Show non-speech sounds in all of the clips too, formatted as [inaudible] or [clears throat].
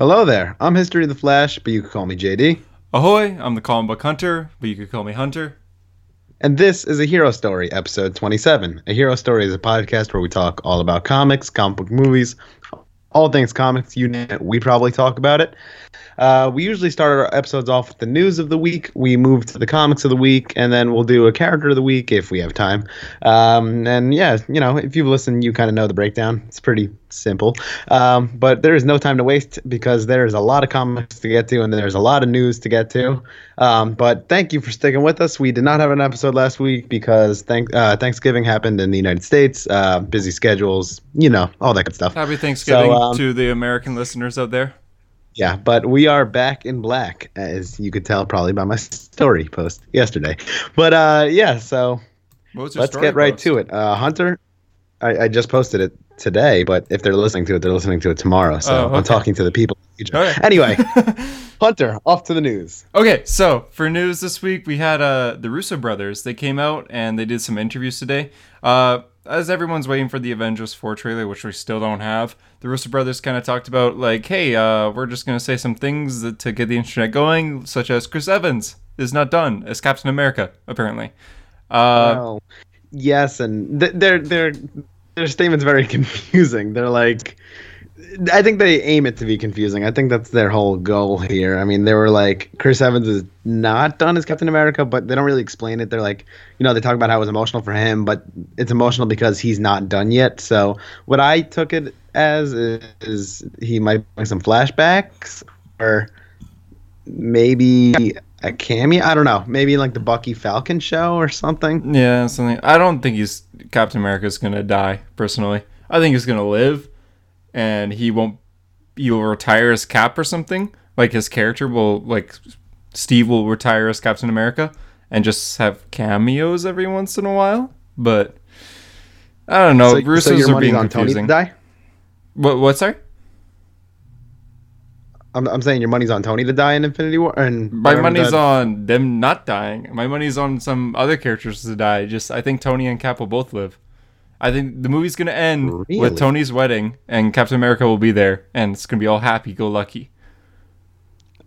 Hello there. I'm History of the Flash, but you could call me JD. Ahoy, I'm the comic book hunter, but you could call me Hunter. And this is a Hero Story, episode 27. A Hero Story is a podcast where we talk all about comics, comic book movies, all things comics. You name we probably talk about it. Uh, we usually start our episodes off with the news of the week. We move to the comics of the week, and then we'll do a character of the week if we have time. Um, and yeah, you know, if you've listened, you kind of know the breakdown. It's pretty simple. Um, but there is no time to waste because there's a lot of comics to get to, and there's a lot of news to get to. Um, but thank you for sticking with us. We did not have an episode last week because thank, uh, Thanksgiving happened in the United States. Uh, busy schedules, you know, all that good stuff. Happy Thanksgiving So, um, to the American listeners out there. Yeah, but we are back in black, as you could tell probably by my story post yesterday. But uh, yeah, so What was your let's get right post? to it. Uh, Hunter, I, I just posted it today, but if they're listening to it, they're listening to it tomorrow. So Oh, I'm talking to the people. Okay. Anyway, [laughs] Hunter, off to the news. Okay, so for news this week, we had uh, the Russo brothers. They came out and they did some interviews today. Uh, as everyone's waiting for the Avengers 4 trailer, which we still don't have, the Russo brothers kind of talked about, like, hey, uh, we're just going to say some things that, to get the internet going, such as Chris Evans is not done as Captain America, apparently. Uh, yes, and th- their their their statement's very [laughs] confusing. They're like, I think they aim it to be confusing. I think that's their whole goal here. I mean, they were like, Chris Evans is not done as Captain America, but they don't really explain it. They're like, you know, they talk about how it was emotional for him, but it's emotional because he's not done yet. So what I took it as is, is he might bring some flashbacks or maybe a cameo. I don't know. Maybe like the Bucky Falcon show or something. Yeah, something. I don't think he's Captain America's gonna die. Personally, I think he's gonna live, and he won't. He will retire as Cap or something. Like his character will like Steve will retire as Captain America and just have cameos every once in a while. But I don't know. so, Russos so your are being on Tony to confusing. die? What? What? Sorry. I'm, I'm saying your money's on Tony to die in Infinity War. And My money's on them not dying. My money's on some other characters to die. Just I think Tony and Cap will both live. I think the movie's gonna end Really? with Tony's wedding and Captain America will be there and it's gonna be all happy go lucky.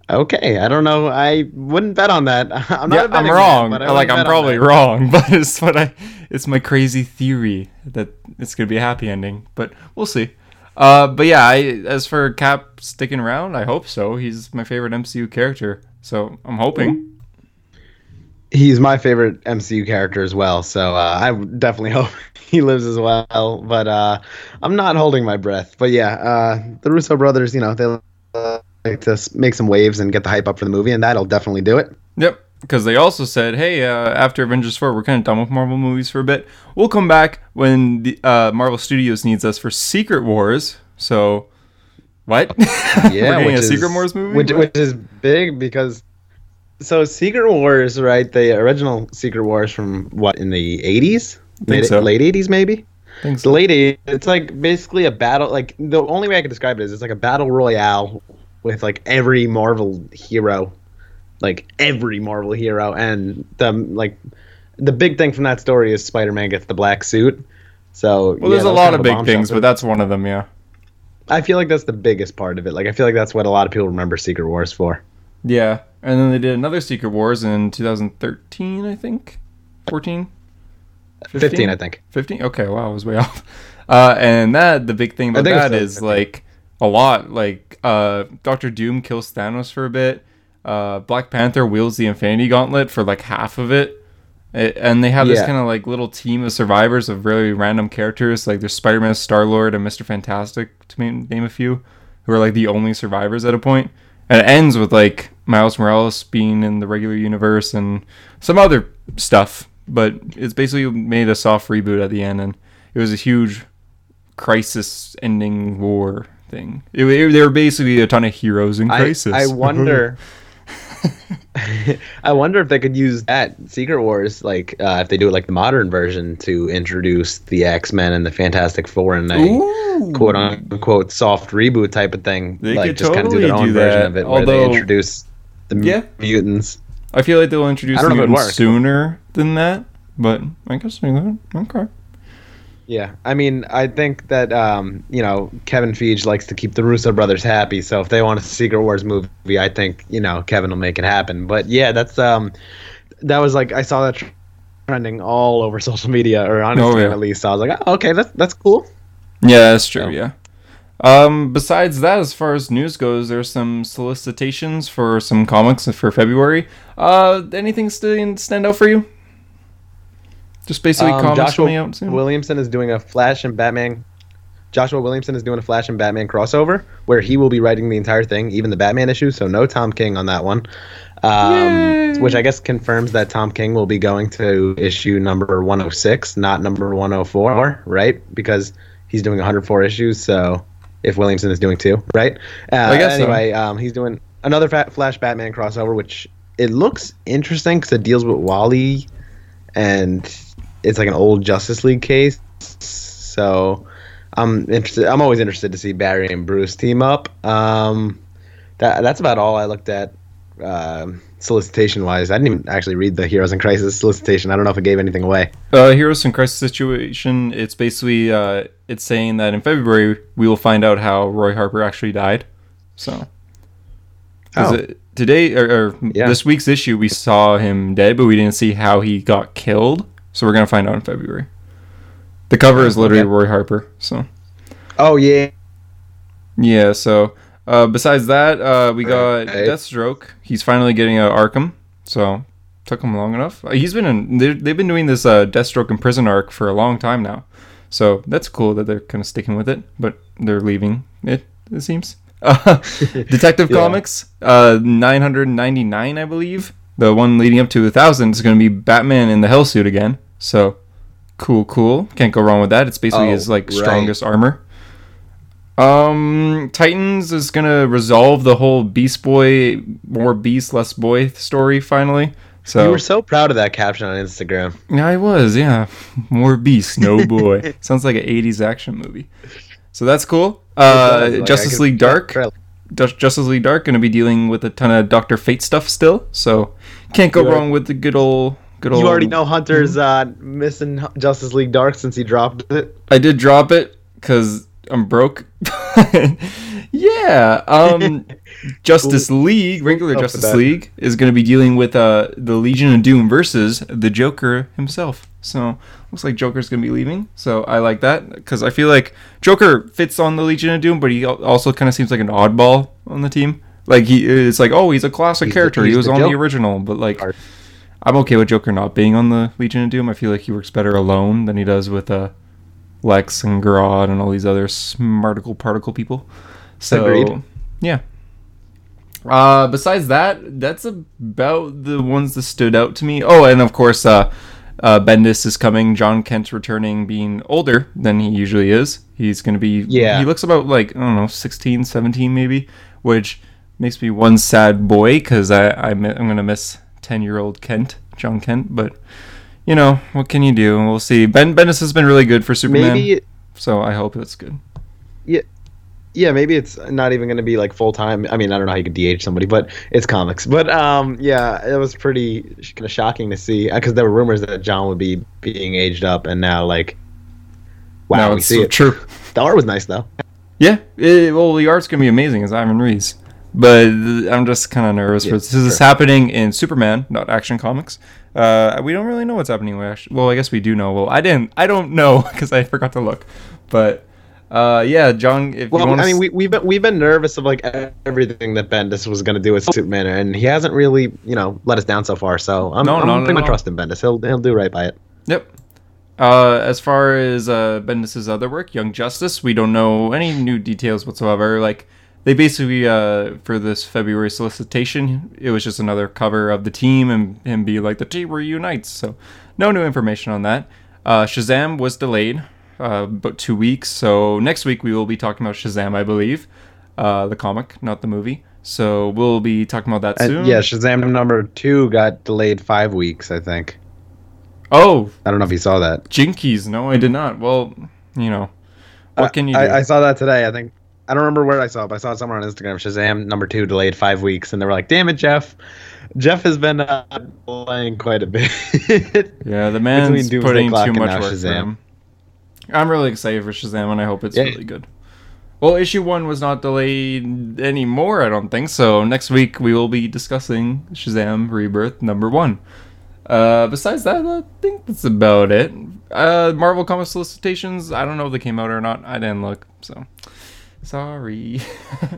Okay, I don't know. I wouldn't bet on that. [laughs] I'm not. yeah, I'm wrong. man, like I'm probably wrong, [laughs] but it's what I it's my crazy theory that it's gonna be a happy ending. But we'll see. Uh, but yeah, I, as for Cap sticking around, I hope so. He's my favorite MCU character, so I'm hoping. He's my favorite MCU character as well, so uh, I definitely [laughs] hope he lives as well. But uh, I'm not holding my breath. But yeah, uh, the Russo brothers, you know, they like to make some waves and get the hype up for the movie, and that'll definitely do it. Yep. Because they also said, hey, uh, after Avengers 4, we're kind of done with Marvel movies for a bit. We'll come back when the uh, Marvel Studios needs us for Secret Wars. So, what? [laughs] Yeah, we're getting which a is, Secret Wars movie? which, which is big because so Secret Wars, right? The original Secret Wars from what in the 80s, Think so. late 80s maybe. Thanks. The late 80s, it's like basically a battle. Like the only way I can describe it is it's like a battle royale with like every Marvel hero, like every Marvel hero, and the like. The big thing from that story is Spider-Man gets the black suit. So Well, there's yeah, that a lot kind of a big things, but that's one of them, yeah. I feel like that's the biggest part of it. Like I feel like that's what a lot of people remember Secret Wars for. Yeah. And then they did another Secret Wars in 2013, I think. 14? 15, I think. 15? Okay, wow, I was way [laughs] off. Uh, and that, the big thing about that is 15. like a lot. Like, uh, Doctor Doom kills Thanos for a bit. Uh, Black Panther wields the Infinity Gauntlet for like half of it. It- and they have this Yeah. kind of like little team of survivors of really random characters. Like there's Spider Man, Star Lord, and Mister Fantastic to name, name a few, who are like the only survivors at a point. And it ends with like Miles Morales being in the regular universe and some other stuff. But it's basically made a soft reboot at the end, and it was a huge crisis-ending war thing. It, it, there were basically a ton of heroes in I, crisis. I wonder. [laughs] Mhm. [laughs] I wonder if they could use that Secret Wars, like uh, if they do it like the modern version, to introduce the X Men and the Fantastic Four in a Ooh. quote unquote soft reboot type of thing. They like could just kind of do their totally own do version that, of it, where they although- introduce the Yeah. mutants. I feel like they'll introduce I the don't know if it'd mutants sooner than that, but I guess they could. Okay. Yeah, I mean, I think that um, you know Kevin Feige likes to keep the Russo brothers happy. So if they want a Secret Wars movie, I think you know Kevin will make it happen. But yeah, that's um, that was like I saw that trending all over [laughs] social media or on Instagram Oh, yeah. at least. So I was like, oh, okay, that's that's cool. Yeah, that's true. So- Yeah. Um, besides that, as far as news goes, there's some solicitations for some comics for February. Uh, anything st- stand out for you? Just basically Um, Joshua soon. Williamson is doing a Flash and Batman. Joshua Williamson is doing a Flash and Batman crossover where he will be writing the entire thing, even the Batman issue. So no Tom King on that one, um, which I guess confirms that Tom King will be going to issue number 106, not number 104, right? Because he's doing 104 issues. So if Williamson is doing two, right? Uh, I guess so. anyway, um, he's doing another Flash Batman crossover, which it looks interesting because it deals with Wally and it's like an old Justice League case. So I'm interested. I'm always interested to see Barry and Bruce team up. Um, that that's about all I looked at um solicitation wise. I didn't even actually read the Heroes in Crisis solicitation. I don't know if it gave anything away. Uh, Heroes in Crisis situation. It's basically uh, it's saying that in February we will find out how Roy Harper actually died. So, Oh. it- today or, or Yeah. this week's issue we saw him dead, but we didn't see how he got killed. So we're gonna find out in February. The cover is literally Okay. Roy Harper. So Oh yeah, yeah. So uh, besides that, uh, we got Right. Deathstroke. He's finally getting a Arkham. So took him long enough. Uh, He's been in. They've been doing this uh, Deathstroke in prison arc for a long time now. So that's cool that they're kind of sticking with it, but they're leaving it. It seems. Uh, [laughs] [laughs] Detective Yeah. Comics, uh, 999, I believe. The one leading up to a thousand is going to be Batman in the Hell suit again. So cool, cool. Can't go wrong with that. It's basically Oh, his like right. strongest armor. Um, Titans is gonna resolve the whole Beast Boy, more Beast, less Boy story finally. So you were so proud of that caption on Instagram. yeah, I was, yeah. [laughs] More Beast, no boy. [laughs] Sounds like an 80s action movie. So that's cool. Uh, like, Justice League Dark. Justice League Dark going to be dealing with a ton of Doctor Fate stuff still. So can't go wrong with the good old, good old. You already know Hunter's uh, missing Justice League Dark since he dropped it. I did drop it because I'm broke. [laughs] yeah. Um, [laughs] Justice League, regular Justice. League, is going to be dealing with uh, the Legion of Doom versus the Joker himself. So looks like Joker's going to be leaving. So I like that because I feel like Joker fits on the Legion of Doom, but he also kind of seems like an oddball on the team. Like he, it's like, oh, he's a classic He's the- character. he was the on the original, but like. I'm okay with Joker not being on the Legion of Doom. I feel like he works better alone than he does with uh, Lex and Grodd and all these other smarticle particle people. So Agreed. yeah. Uh, besides that, that's about the ones that stood out to me. Oh, and of course, uh, uh, Bendis is coming. Jon Kent's returning, being older than he usually is. He's going to be. Yeah. He looks about like I don't know, 16, 17 maybe, which makes me one sad boy because I, I I'm going to miss ten year old Kent, Jon Kent. But you know what can you do? We'll see. Ben Bendis has been really good for Superman, Maybe so I hope it's good. yeah, Yeah, maybe it's not even going to be like full time. I mean, I don't know how you could DH somebody, but it's comics. But um, yeah, it was pretty kind of shocking to see because there were rumors that Jon would be being aged up, and now like, wow, Now we it's see it. true. The art was nice though. Yeah, it, well, the art's gonna be amazing as Ivan Reis, but I'm just kind of nervous Yeah, for this. This is happening in Superman, not Action Comics. Uh, we don't really know what's happening with Action. Well, I guess we do know. Well, I didn't. I don't know [laughs] because I forgot to look. But uh, yeah, Jon, if Well, I mean, we, we've been, we've been nervous of like everything that Bendis was going to do with Superman, and he hasn't really, you know, let us down so far. So I'm, No, I'm no, no, pretty much no. trusting Bendis. He'll he'll do right by it. Yep. Uh, as far as uh, Bendis's other work, Young Justice, we don't know any new details whatsoever. Like they basically uh, for this February solicitation, it was just another cover of the team and him be like the team reunites. So no new information on that. Uh, Shazam was delayed uh, about two weeks, so next week we will be talking about Shazam, I believe, uh, the comic, not the movie. So we'll be talking about that soon. And, yeah, Shazam number two got delayed five weeks, I think. Oh, I don't know if you saw that. Jinkies. No, I did not. Well, you know, what can you do? I, I saw that today. I think I don't remember where I saw it, but I saw it somewhere on Instagram. Shazam number two delayed five weeks, and they were like, "Damn it, Geoff." Geoff has been uh, delaying quite a bit. [laughs] Yeah, the man's putting Clock too much now work for Shazam. him. I'm really excited for Shazam, and I hope it's Yeah. really good. Well, issue one was not delayed anymore, I don't think. So next week we will be discussing Shazam Rebirth number one. Uh, besides that, I think that's about it. Uh, Marvel comic solicitations. I don't know if they came out or not. I didn't look, so sorry.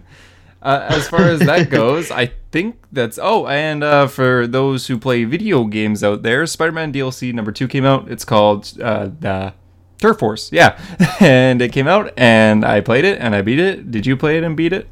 [laughs] uh, as far as that goes, I think that's. Oh, and uh, for those who play video games out there, Spider-Man DLC number two came out. It's called uh, the Turf Force. Yeah, [laughs] and it came out, and I played it, and I beat it. Did you play it and beat it?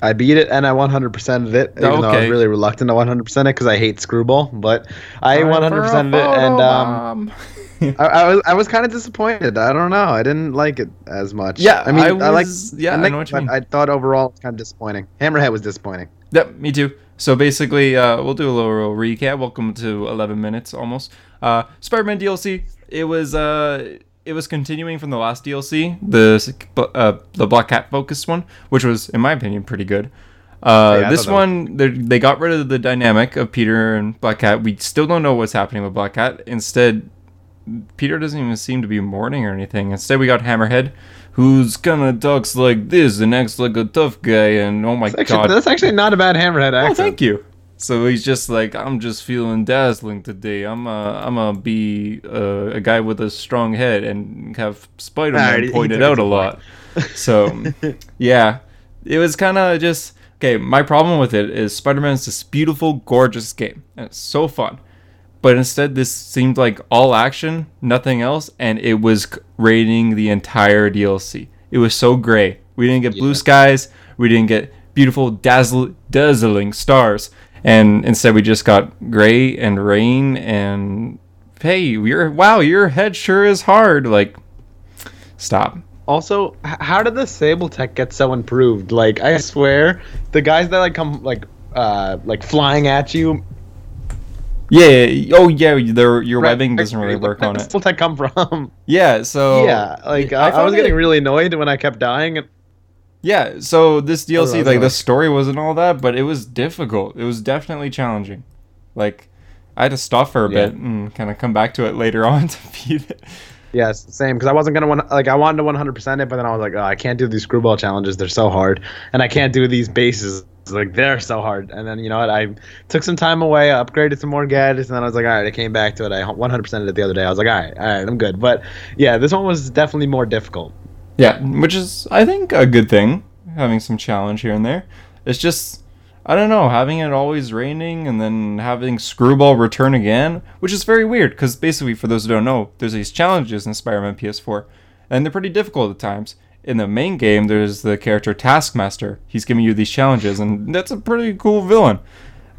I beat it and I 100%ed it, even though I was really reluctant to 100% it because I hate Screwball. But I 100%ed it, and um, [laughs] [laughs] I, I was I was kind of disappointed. I don't know. I didn't like it as much. Yeah, I mean, I I, like yeah, I like, know what you mean. I thought overall it's kind of disappointing. Hammerhead was disappointing. Yep, me too. So basically, uh, we'll do a little recap. Welcome to 11 minutes almost. Uh, Spider-Man DLC. It was uh, it was continuing from the last DLC, the uh, the Black Cat focused one, which was, in my opinion, pretty good. Uh, Yeah, this thought that was- one, they they got rid of the dynamic of Peter and Black Cat. We still don't know what's happening with Black Cat. Instead, Peter doesn't even seem to be mourning or anything. Instead, we got Hammerhead, who's kind of talks like this and acts like a tough guy. And oh my Actually, god, that's actually not a bad Hammerhead Oh, thank you. So he's just like, I'm just feeling dazzling today. I'm a, I'm a be uh, a guy with a strong head and have Spider-Man he pointed out a lot. So [laughs] yeah, it was kind of just okay. My problem with it is Spider-Man's this beautiful, gorgeous game, and it's so fun. But instead, this seemed like all action, nothing else, and it was rating the entire DLC. It was so gray. We didn't get blue skies. We didn't get beautiful, dazzle, dazzling stars, and instead we just got gray and rain. And hey, your wow, your head sure is hard. Like, stop. Also, how did the Sable Tech get so improved? Like, I swear, the guys that like come like uh like flying at you. Yeah. Oh yeah. Their your right- webbing doesn't really work on it. Sable Tech come from? [laughs] Yeah. So yeah, like I I, was getting it- really annoyed when I kept dying. And Yeah, so this DLC, like- the story wasn't all that, but it was difficult. It was definitely challenging. Like, I had to stop for a Yeah. bit and kind of come back to it later [laughs] on to beat it. Yes, same. Because I wasn't gonna want like I wanted to 100 percent it, but then I was like, oh, I can't do these screwball challenges. They're so hard, and I can't do these bases. Like they're so hard. And then you know what? I took some time away, upgraded some more gadgets, and then I was like, all right, I came back to it. I 100 percent it the other day. I was like, all right, all right, I'm good. But yeah, this one was definitely more difficult. Yeah, which is, I think, a good thing, having some challenge here and there. It's just, I don't know, having it always raining and then having Screwball return again, which is very weird, because basically, for those who don't know, there's these challenges in Spider Man PS4, and they're pretty difficult at times. In the main game, there's the character Taskmaster. He's giving you these challenges, and that's a pretty cool villain.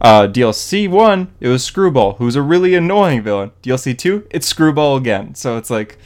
Uh, DLC 1, it was Screwball, who's a really annoying villain. DLC 2, it's Screwball again. So it's like,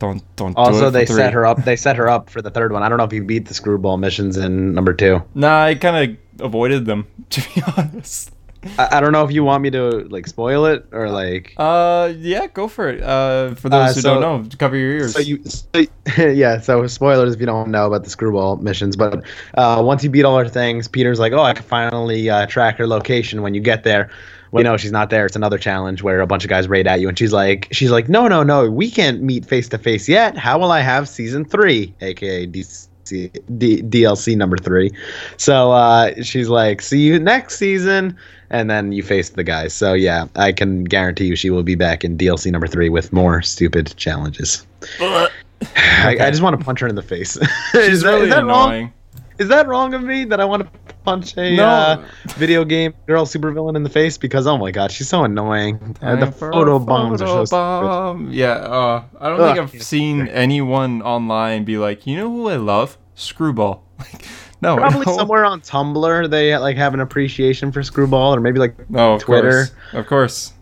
don't, don't do it Also, for they three. set her up. They set her up for the third one. I don't know if you beat the screwball missions in number two. Nah, I kind of avoided them [laughs] to be honest. I, I don't know if you want me to like spoil it or like. Uh, yeah, go for it. Uh, for those Uh, who so- don't know, cover your ears. So you, so, [laughs] yeah. So spoilers if you don't know about the screwball missions, but uh, once you beat all her things, Peter's like, "Oh, I can finally uh, track her location." When you get there, well, you know she's not there. It's another challenge where a bunch of guys raid at you, and she's like, "She's like, no, no, no, we can't meet face to face yet. How will I have season three, aka DC?" D- DLC number three. So uh, she's like, "See you next season," and then you face the guy. So yeah, I can guarantee you she will be back in DLC number three with more stupid challenges. [sighs] I, I just want to punch her in the face. [laughs] She's is, that, really is that wrong? annoying. Is that wrong of me that I want to punch a No. uh, video game girl supervillain in the face? Because oh my god, she's so annoying. Uh, the Time for a photo bombs are so photobomb. Yeah, uh, I don't Ugh. think I've seen anyone online be like, you know who I love? Screwball. [laughs] Like, no, Probably no. somewhere on Tumblr they like have an appreciation for Screwball, or maybe like No, of Twitter. course, of course.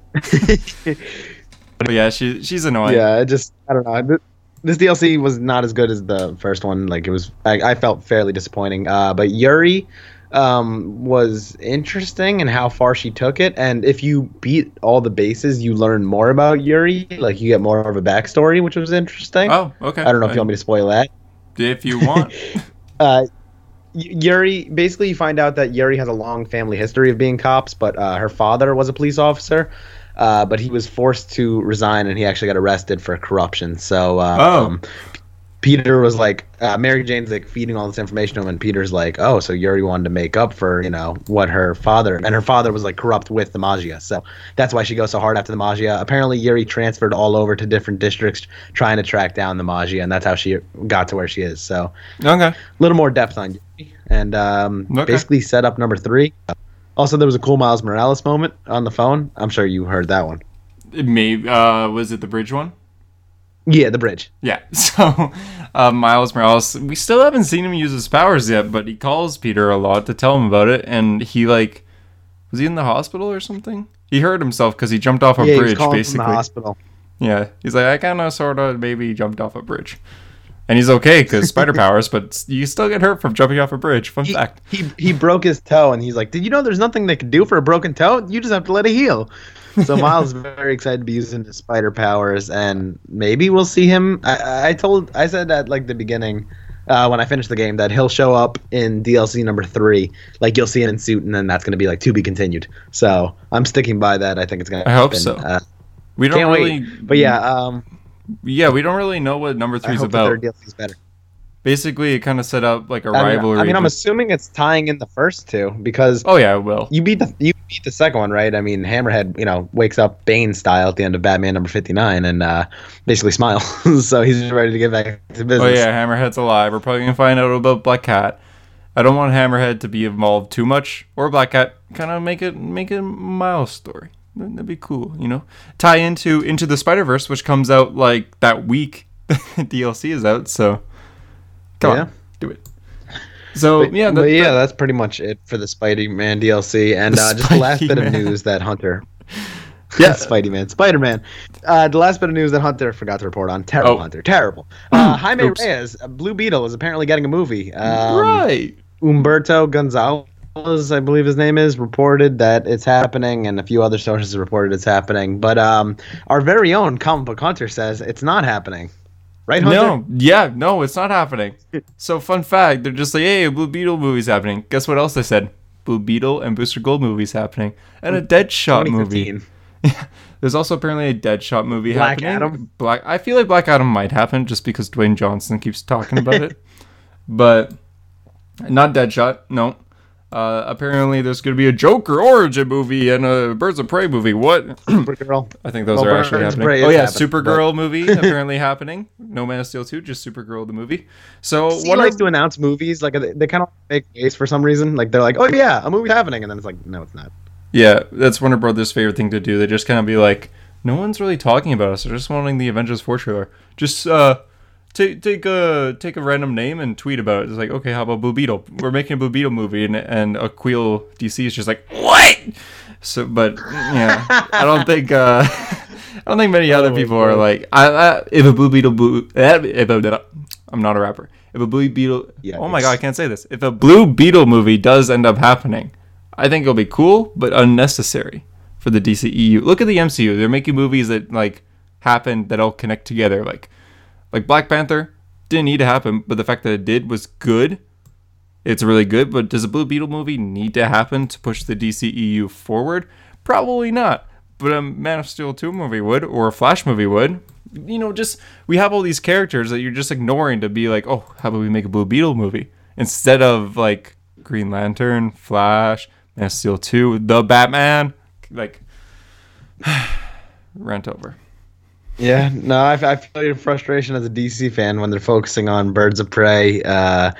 But yeah, she she's annoying. yeah, just I don't know. This DLC was not as good as the first one. Like it was, I, I felt fairly disappointing. Uh, but Yuri um, was interesting in how far she took it. And if you beat all the bases, you learn more about Yuri. Like you get more of a backstory, which was interesting. Oh, okay. I don't know if you want me to spoil that. If you want. [laughs] Uh, Yuri, basically, you find out that Yuri has a long family history of being cops, but uh, her father was a police officer. uh, but he was forced to resign, and he actually got arrested for corruption. So, uh, Oh. um, Peter was like, uh, Mary Jane's like feeding all this information to him, and Peter's like, oh, so Yuri wanted to make up for you know what her father and her father was like corrupt with the Maggia, so that's why she goes so hard after the Maggia. Apparently, Yuri transferred all over to different districts trying to track down the Maggia, and that's how she got to where she is. So Okay. a little more depth on Yuri, and um, Okay. basically set up number three. Also, there was a cool Miles Morales moment on the phone. I'm sure you heard that one. Maybe uh, was it the bridge one? Yeah, the bridge. Yeah. [laughs] So uh, Miles Morales, we still haven't seen him use his powers yet, but he calls Peter a lot to tell him about it, and he like was he in the hospital or something? He hurt himself because he jumped off a yeah, bridge, basically. hospital. Yeah, he's like, I kind of, sort of, maybe jumped off a bridge, and he's okay because spider [laughs] powers, but you still get hurt from jumping off a bridge. Fun He, fact. he he broke his toe, and he's like, "Did you know there's nothing they can do for a broken toe? You just have to let it heal." So Miles is very excited to be using his spider powers, and maybe we'll see him. I, I told, I said at like the beginning. Uh, when I finished the game, that he'll show up in DLC number three. Like you'll see him in suit, and then that's going to be like to be continued. So I'm sticking by that. I think it's going to. I hope so. Uh, We don't can't really, wait. But yeah, um, yeah, we don't really know what number I three's hope the about. is better. Basically, it kind of set up like a I mean, rivalry. I mean, I'm assuming it's tying in the first two because oh yeah, it will. you beat the you beat the second one, right? I mean, Hammerhead, you know, wakes up Bane style at the end of Batman number 59 and uh, basically smiles. [laughs] so he's ready to get back to business. Oh yeah, Hammerhead's alive. We're probably gonna find out about Black Cat. I don't want Hammerhead to be involved too much, or Black Cat. Kind of make it make it a Miles story. That'd be cool, you know. Tie into into the Spider Verse, which comes out like that week. [laughs] DLC is out, so come Yeah. on, do it. So But, yeah, but that- yeah, that- that's pretty much it for the Spider-Man DLC. And uh, just the last bit of news that Hunter. [laughs] Yeah. [laughs] Spidey Man, Spider Man. Uh, the last bit of news that Hunter forgot to report on. Terrible, Oh. Hunter. Terrible. Uh, Jaime Oops. Reyes, uh, Blue Beetle, is apparently getting a movie. Um, right. Umberto Gonzalez, I believe his name is, reported that it's happening, and a few other sources reported it's happening. But um, our very own comic book Hunter says it's not happening. Right, Hunter? No, yeah, no, it's not happening. So, fun fact: they're just like, "Hey, a Blue Beetle movie's happening." Guess what else they said? Blue Beetle and Booster Gold movies happening, and a Deadshot movie. 2015. [laughs] There's also apparently a Deadshot movie Black happening. Adam? Black. I feel like Black Adam might happen just because Dwayne Johnson keeps talking about it, [laughs] but not Deadshot. No. Uh, apparently, there's going to be a Joker origin movie and a Birds of Prey movie. What? [clears throat] Supergirl. I think those Well, are actually happening. Prey Oh yeah, happening, Supergirl [laughs] movie apparently happening. No Man of Steel 2, just Supergirl the movie. So He what likes are, to announce movies like they, they kind of make waves for some reason. Like they're like, "Oh yeah, a movie's happening," and then it's like, "No, it's not." Yeah, that's Warner Brothers' favorite thing to do. They just kind of be like, no one's really talking about us. They're just wanting the Avengers 4 trailer. Just uh take take a take a random name and tweet about it. It's like, okay, how about Blue Beetle? We're making a Blue Beetle movie and and Aquil DC is just like, what? So but yeah, I don't think uh [laughs] I don't think many other my people are like I, I if a Blue Beetle blue if a, I'm not a rapper. If a Blue Beetle Yeah, Oh my god, I can't say this. If a Blue Beetle movie does end up happening, I think it'll be cool but unnecessary for the DCEU. Look at the MCU. They're making movies that like happen that all connect together. Like like Black Panther didn't need to happen, but the fact that it did was good. It's really good, but does a Blue Beetle movie need to happen to push the DCEU forward? Probably not. But a Man of Steel 2 movie would, or a Flash movie would. You know, just we have all these characters that you're just ignoring to be like, oh, how about we make a Blue Beetle movie? Instead of like Green Lantern, Flash, Man of Steel 2, The Batman. Like, [sighs] rant over. Yeah, no, I, I feel your frustration as a DC fan when they're focusing on Birds of Prey, uh,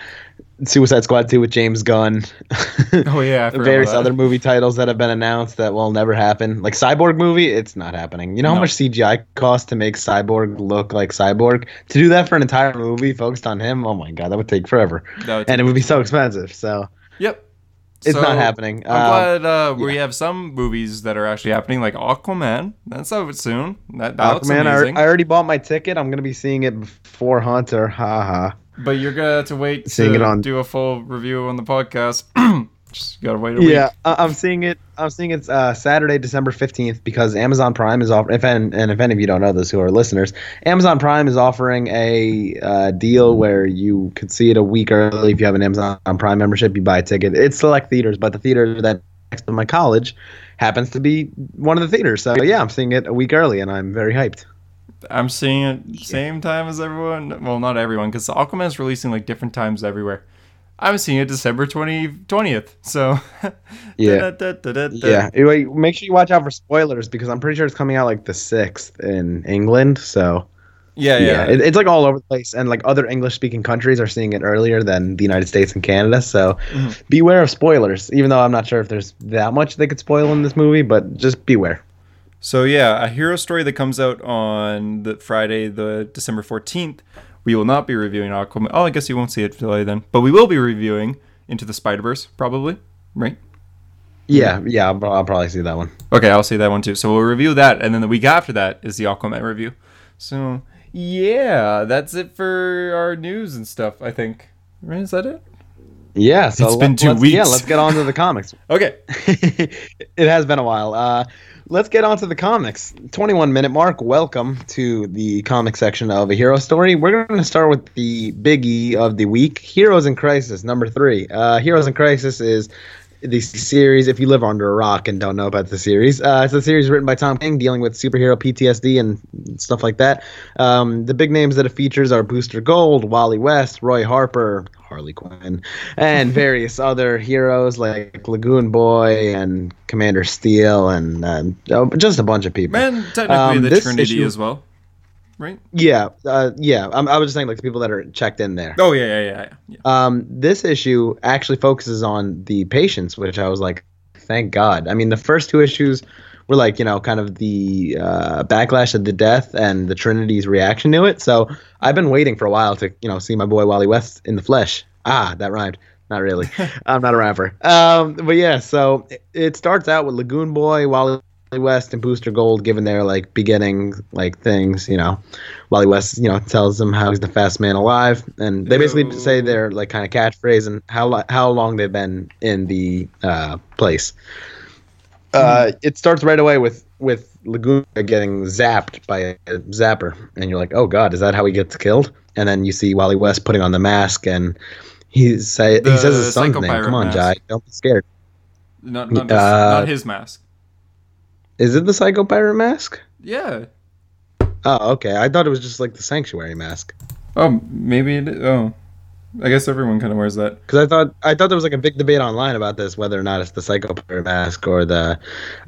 Suicide Squad 2 with James Gunn. [laughs] Oh, yeah, various other movie titles that have been announced that will never happen. Like Cyborg movie, it's not happening. You know how No. much CGI costs to make Cyborg look like Cyborg? To do that for an entire movie focused on him, oh my god, that would take forever, That would and it would be so expensive. So Yep. It's So, not happening. I'm Um, glad uh, we have some movies that are actually happening, like Aquaman. That's out soon. That, that Aquaman, I. I already bought my ticket. I'm gonna be seeing it before Hunter. Ha ha. but you're gonna have to wait Seeing to it on- do a full review on the podcast. [clears throat] Just gotta wait a week. Yeah, I- I'm seeing it. I'm seeing it's uh, Saturday, December 15th, because Amazon Prime is offering. If and, and if any of you don't know this, who are listeners, Amazon Prime is offering a uh, deal where you could see it a week early if you have an Amazon Prime membership. You buy a ticket. It's select theaters, but the theater that next to my college happens to be one of the theaters. So yeah, I'm seeing it a week early, and I'm very hyped. I'm seeing it same time as everyone. Well, not everyone, because Aquaman is releasing like different times everywhere. I'm seeing it December 20, 20th. So [laughs] Yeah. Da-da-da-da-da. Yeah, anyway, make sure you watch out for spoilers because I'm pretty sure it's coming out like the sixth in England. So yeah, yeah, yeah. it, it's like all over the place, and like other English-speaking countries are seeing it earlier than the United States and Canada. So Mhm. beware of spoilers. Even though I'm not sure if there's that much they could spoil in this movie, but just beware. So yeah, a hero story that comes out on the Friday, the December fourteenth. We will not be reviewing Aquaman. Oh, I guess you won't see it today then, but we will be reviewing Into the Spider Verse probably, right? Yeah, yeah, I'll, I'll probably see that one. Okay, I'll see that one too. So we'll review that, and then the week after that is the Aquaman review. So yeah, that's it for our news and stuff. I think. Right? Is that it? Yeah, so It's been let- two let's- Yeah, let's get on to the comics. [laughs] Okay. [laughs] it has been a while. Uh, let's get on to the comics. 21 minute mark. Welcome to the comic section of A Hero Story. We're going to start with the biggie of the week Heroes in Crisis, number three. Uh, Heroes in Crisis is the series, if you live under a rock and don't know about the series, uh, it's a series written by Tom King dealing with superhero PTSD and stuff like that. Um, the big names that it features are Booster Gold, Wally West, Roy Harper, Harley Quinn, and [laughs] various other heroes like Lagoon Boy and Commander Steel and um, oh, just a bunch of people. Man, technically Um, the Trinity issue- as well. Right? Yeah, uh, yeah. I'm, I was just saying like the people that are checked in there. Oh yeah, yeah, yeah, yeah. Um, this issue actually focuses on the patients, which I was like, thank God. I mean, the first two issues were like, you know, kind of the uh, backlash of the death and the Trinity's reaction to it. So I've been waiting for a while to, you know, see my boy Wally West in the flesh. Ah, that rhymed. Not really. [laughs] I'm not a rapper. Um, but yeah, so it, it starts out with Lagoon Boy, Wally West, and Booster Gold given their like beginning like things. You know, Wally West, you know, tells them how he's the fastest man alive, and they basically say their like kind of catchphrase and how how long they've been in the uh, place. Uh, it starts right away with with Laguna getting zapped by a zapper, and you're like, oh god, is that how he gets killed? And then you see Wally West putting on the mask, and he say The he says his son's name. Come on, Pirate Jai, don't be scared. Not not, his, Uh, not his mask. Is it the Psycho Pirate mask? Yeah. Oh, okay. I thought it was just like the Sanctuary mask. Oh, maybe it. Oh, I guess everyone kind of wears that. Because I thought I thought there was like a big debate online about this, whether or not it's the Psycho Pirate mask or the,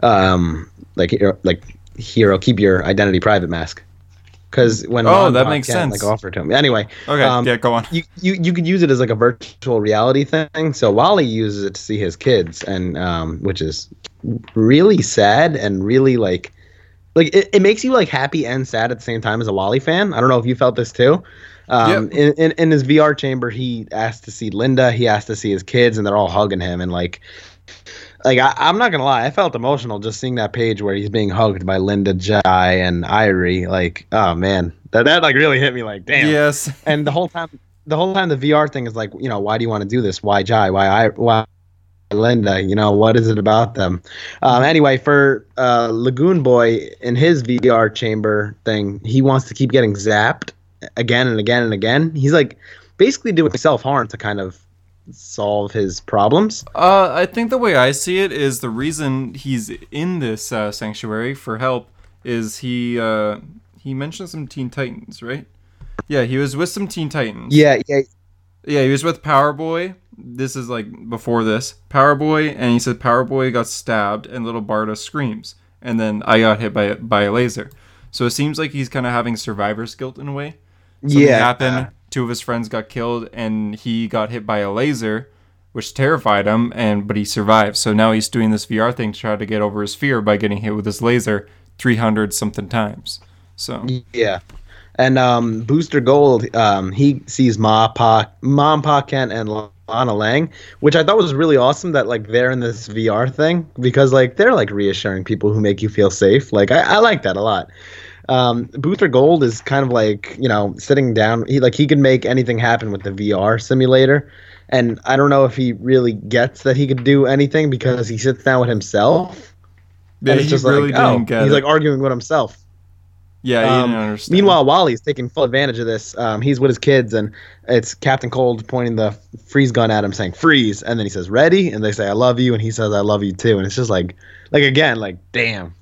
um, like like hero keep your identity private mask. Because when Oh, that makes can't, sense. Like offer to him. Anyway, Okay, Um, yeah, go on. you, you you could use it as like a virtual reality thing. So Wally uses it to see his kids, and um, which is really sad and really like like it, it makes you like happy and sad at the same time as a Wally fan. I don't know if you felt this too. Um, in, in in his VR chamber, he asked to see Linda. He asked to see his kids, and they're all hugging him. And like, like I, I'm not gonna lie, I felt emotional just seeing that page where he's being hugged by Linda, Jai, and Irie. Like, oh man, that that like really hit me. Like, damn Yes. and the whole time the whole time the VR thing is like, you know, why do you want to do this? Why Jai? Why I? Why Linda? You know, what is it about them? Um, anyway, for uh, Lagoon Boy in his VR chamber thing, he wants to keep getting zapped again and again and again. He's like basically doing self harm to kind of solve his problems. Uh, I think the way I see it is the reason he's in this uh, sanctuary for help is he uh, he mentioned some Teen Titans, right? Yeah, he was with some Teen Titans. Yeah, yeah, Yeah, he was with Power Boy. This is like before this. Power Boy, and he said Power Boy got stabbed, and little Barda screams, and then I got hit by by a laser. So it seems like he's kind of having survivor's guilt in a way. Something yeah. happened. Two of his friends got killed, and he got hit by a laser, which terrified him. And but he survived. So now he's doing this VR thing to try to get over his fear by getting hit with his laser three hundred something times. So Yeah. And um, Booster Gold, um, he sees Ma, Pa, Mom, Pa Kent, and Lana Lang, which I thought was really awesome that like they're in this VR thing because like they're like reassuring people who make you feel safe. Like I, I like that a lot. Um, Booster Gold is kind of like you know sitting down. He like he can make anything happen with the VR simulator, and I don't know if he really gets that he could do anything because he sits down with himself. yeah, and it's just really like, oh, didn't get he's it. like arguing with himself. Yeah, he Um. Meanwhile, Wally's taking full advantage of this. Um, he's with his kids, and it's Captain Cold pointing the freeze gun at him, saying "freeze," and then he says "ready," and they say "I love you," and he says "I love you too," and it's just like, like again, like damn, like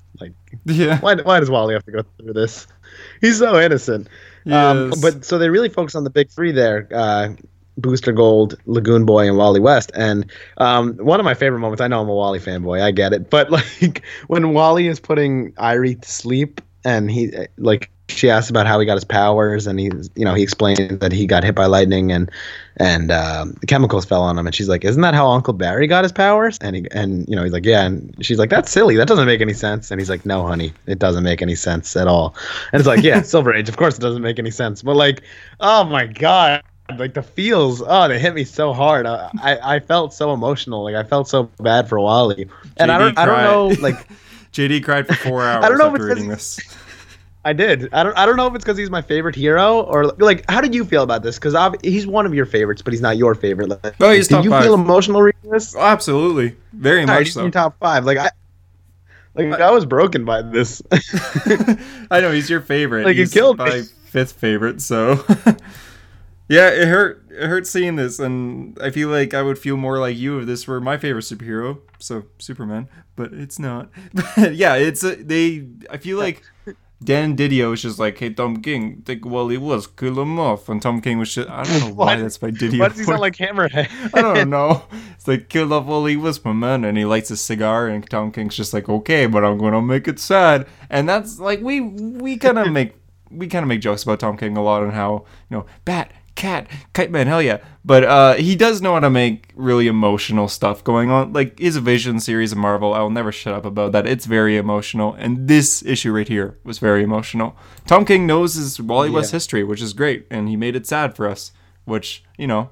[laughs] yeah, why, why does Wally have to go through this? He's so innocent. Um, Yes. but so they really focus on the big three there. Uh, Booster Gold, Lagoon Boy, and Wally West. And um, one of my favorite moments, I know I'm a Wally fanboy, I get it. But [laughs] like when Wally is putting Irie to sleep and he, like, she asks about how he got his powers and he's, you know, he explained that he got hit by lightning and, and um, the chemicals fell on him. And she's like, Isn't that how Uncle Barry got his powers? And he, and, you know, he's like, Yeah. And she's like, That's silly. That doesn't make any sense. And he's like, No, honey, it doesn't make any sense at all. And it's like, Yeah, [laughs] Silver Age, of course it doesn't make any sense. But like, oh my God like the feels oh they hit me so hard I, I i felt so emotional like i felt so bad for wally and i don't i don't know like [laughs] JD cried for four hours [laughs] I don't know if after reading this. I did i don't i don't know if it's because he's my favorite hero or like how did you feel about this because he's one of your favorites but he's not your favorite like, Oh, he's did top you five. feel emotional reading this Oh, absolutely, very Alright, much he's so. in top five like i like i was broken by this [laughs] [laughs] I know he's your favorite. Like, it he's killed me. my fifth favorite. So, [laughs] yeah, it hurt. It hurt seeing this, and I feel like I would feel more like you if this were my favorite superhero. So Superman, but it's not. But yeah, it's a, they. I feel like Dan Didio was just like, "Hey, Tom King, take Wally was kill him off," and Tom King was just. I don't know [laughs] why that's my Didio. why does he sound like hammerhead [laughs] I don't know. [laughs] It's like kill off Wally Wisman, man, and he lights a cigar, and Tom King's just like, okay, but I'm gonna make it sad, and that's like we we kind of make we kind of make jokes about Tom King a lot and how you know Bat, Cat, Kite Man, hell yeah, but uh, he does know how to make really emotional stuff going on. Like his Vision series of Marvel, I'll never shut up about that. It's very emotional, and this issue right here was very emotional. Tom King knows his Wally West history, which is great, and he made it sad for us, which you know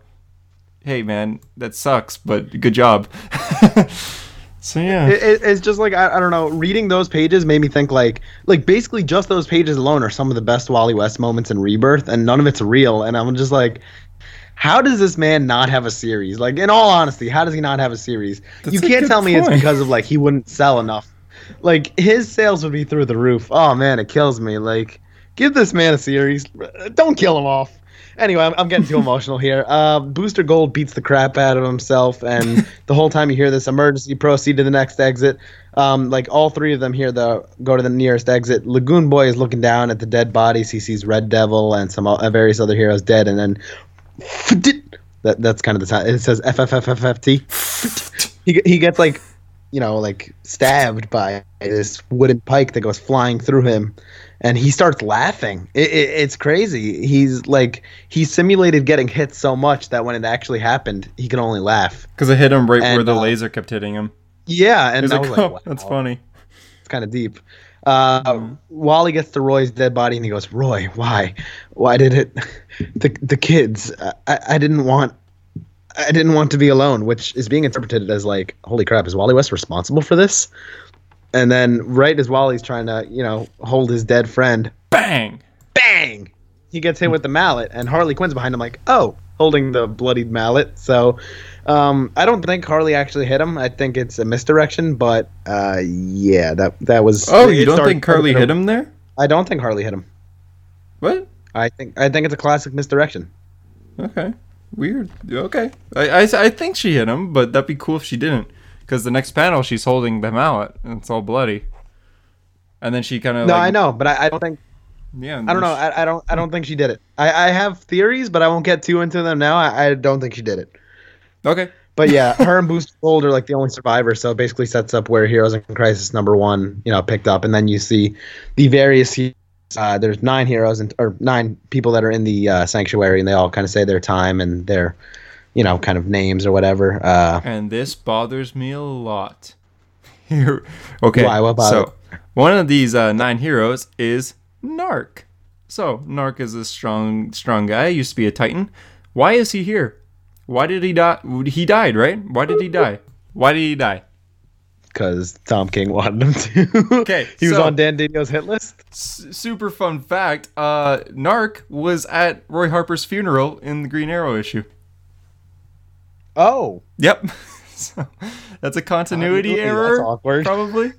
hey man, that sucks, but good job. [laughs] so yeah, it, it- it's just like I, I don't know reading those pages made me think like like basically just those pages alone are some of the best wally west moments in rebirth and none of it's real and i'm just like how does this man not have a series? Like in all honesty how does he not have a series? That's you can't tell me it's because of like he wouldn't sell enough. Like his sales would be through the roof. Oh man it kills me. Like give this man a series. Don't kill him off Anyway, I'm, I'm getting too emotional here. Uh, Booster Gold beats the crap out of himself, and the whole time you hear this emergency, proceed to the next exit. Um, like all three of them here, the go to the nearest exit. Lagoon Boy is looking down at the dead bodies. He sees Red Devil and some uh, various other heroes dead, and then that that's kind of the time. It says FFFFFT. He he gets like, you know, like stabbed by this wooden pike that goes flying through him, and he starts laughing. It, it, it's crazy. He's like he simulated getting hit so much that when it actually happened, he could only laugh. because it hit him right where the uh, laser kept hitting him. Yeah, and He's I like, was like, oh, wow, that's funny. It's kind of deep. Uh, Wally gets to Roy's dead body and he goes, "Roy, why? Why did it? [laughs] The the kids. I, I didn't want." I didn't want to be alone, which is being interpreted as like, holy crap, is Wally West responsible for this? And then, right as Wally's trying to, you know, hold his dead friend, Bang! bang, he gets hit with the mallet, and Harley Quinn's behind him, like, oh, holding the bloodied mallet. So, um, I don't think Harley actually hit him. I think it's a misdirection, but uh, yeah, that that was. Oh, you don't think Harley hit him there? I don't think Harley hit him. What? I think I think it's a classic misdirection. Okay, weird. Okay, I, I, I think she hit him, but that'd be cool if she didn't. Because the next panel, she's holding the mallet, and it's all bloody. And then she kind of No, like, I know, but I, I don't think Yeah, I don't know. I, I don't I don't think she did it. I, I have theories, but I won't get too into them now. I, I don't think she did it. okay. But yeah, her and Booster Gold are like the only survivors, so it basically sets up where Heroes in Crisis number one, you know, picked up, and then you see the various. Uh, there's nine heroes and or nine people that are in the uh, sanctuary, and they all kind of say their time and their, you know, kind of names or whatever. Uh, and this bothers me a lot. [laughs] Here, okay. Why? So, one of these uh, nine heroes is Gnarrk. So, Gnarrk is a strong, strong guy. Used to be a Titan. Why is he here? Why did he die? He died, right? Why did he die? Why did he die? because Tom King wanted him to. [laughs] Okay, he was on Dan Didio's hit list. S- super fun fact: uh, Gnarrk was at Roy Harper's funeral in the Green Arrow issue. Oh, Yep. [laughs] so, that's a continuity Absolutely, error. that's awkward. Probably.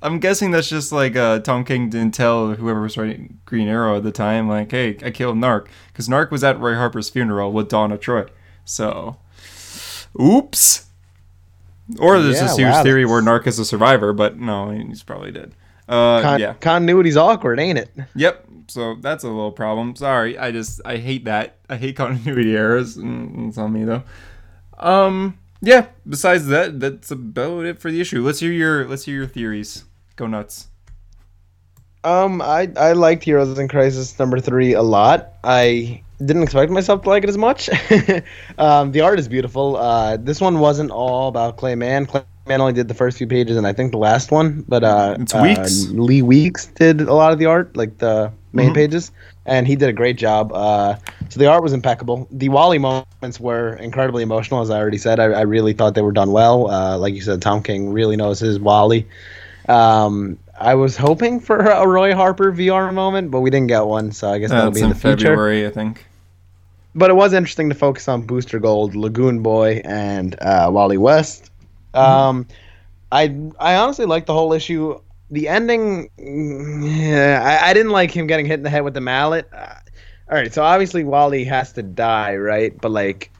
I'm guessing that's just like uh, Tom King didn't tell whoever was writing Green Arrow at the time, like, hey, I killed Gnarrk. Because Gnarrk was at Roy Harper's funeral with Donna Troy. So, oops. Or there's Yeah, this huge wow, theory that's- where Gnarrk is a survivor, but no, he's probably dead. Uh, Con- yeah. Continuity's awkward, ain't it? Yep. So that's a little problem. Sorry, I just I hate that. I hate continuity errors. Mm, It's on me though. Um. Yeah. Besides that, that's about it for the issue. Let's hear your Let's hear your theories. Go nuts. Um, I I liked Heroes in Crisis number three a lot. I didn't expect myself to like it as much. [laughs] um, the art is beautiful. Uh, this one wasn't all about Clay Mann. Clayman only did the first few pages, and I think the last one. But uh, It's uh, Weeks? Lee Weeks did a lot of the art, like the main Mhm. pages, and he did a great job. Uh, so the art was impeccable. The Wally moments were incredibly emotional, as I already said. I, I really thought they were done well. Uh, like you said, Tom King really knows his Wally. Um, I was hoping for a Roy Harper VR moment, but we didn't get one, so I guess that'll be in the future. February, I think. But it was interesting to focus on Booster Gold, Lagoon Boy, and uh, Wally West. Um, I I honestly like the whole issue. The ending, yeah, I, I didn't like him getting hit in the head with the mallet. Uh, all right, so obviously Wally has to die, right? But like,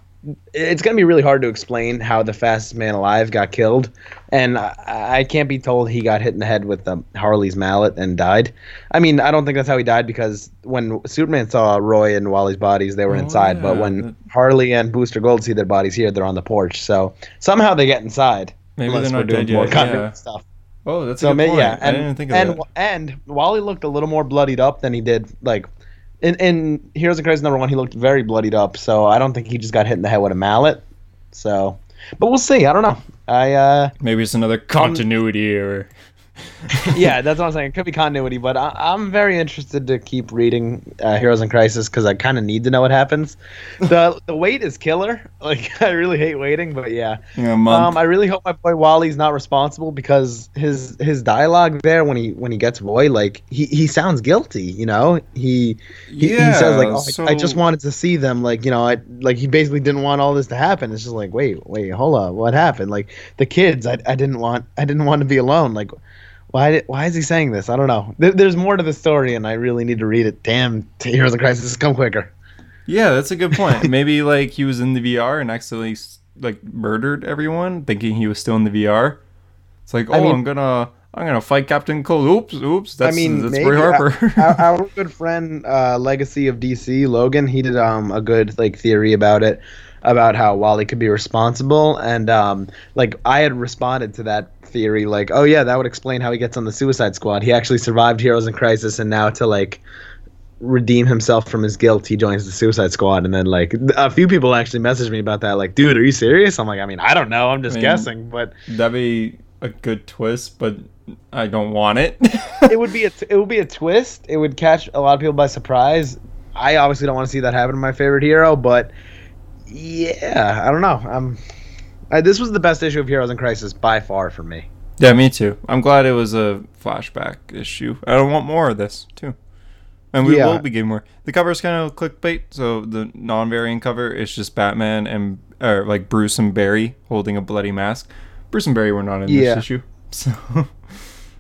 it's gonna be really hard to explain how the fastest man alive got killed, and I, I can't be told he got hit in the head with the Harley's mallet and died. I mean, I don't think that's how he died because when Superman saw Roy and Wally's bodies, they were Oh, inside. But when Harley and Booster Gold see their bodies here, they're on the porch. So somehow they get inside. Maybe unless they're we're doing dead more yet. Yeah. stuff. Oh, that's So a good point. yeah, and I didn't think of and that. and Wally looked a little more bloodied up than he did like in in Heroes of Crisis number one. He looked very bloodied up, so I don't think he just got hit in the head with a mallet. So, but we'll see. I don't know. I uh Maybe it's another continuity error. [laughs] yeah, that's what I'm saying. It could be continuity, but I, I'm very interested to keep reading uh, Heroes in Crisis because I kind of need to know what happens. [laughs] the The wait is killer. [laughs] Like I really hate waiting, but yeah. Yeah. Um, I really hope my boy Wally's not responsible because his his dialogue there when he when he gets boy, like he, he sounds guilty. You know, he he, he says like, oh, I, I just wanted to see them. Like you know, I like he basically didn't want all this to happen. It's just like, wait, wait, hold up, what happened? Like the kids, I, I didn't want I didn't want to be alone. Like why why is he saying this? I don't know. There, there's more to the story, and I really need to read it. Damn, Heroes of Crisis, come quicker. Yeah, that's a good point. [laughs] Maybe like he was in the VR and accidentally like murdered everyone, thinking he was still in the VR. It's like, oh, I mean- I'm gonna, I'm gonna fight Captain Cold. Oops, oops. That's, I mean, that's maybe, Roy Harper. our, our [laughs] good friend, uh, Legacy of DC, Logan, he did um a good like theory about it, about how Wally could be responsible, and um like I had responded to that theory like, oh yeah, that would explain how he gets on the Suicide Squad. He actually survived Heroes in Crisis, and now to like redeem himself from his guilt, he joins the Suicide Squad, and then like a few people actually messaged me about that, like, dude, are you serious? I'm like, I mean, I don't know, I'm just I mean- guessing, but That'd be a good twist, but I don't want it. [laughs] it would be a t- it would be a twist. It would catch a lot of people by surprise. I obviously don't want to see that happen to my favorite hero, but yeah, I don't know. Um, I, this was the best issue of Heroes in Crisis by far for me. yeah, me too. I'm glad it was a flashback issue. I don't want more of this too. And we Yeah. will be getting more. The cover is kind of clickbait, so the non-variant cover is just Batman and or like Bruce and Barry holding a bloody mask. Bruce and Barry were not in Yeah. this issue, [laughs] so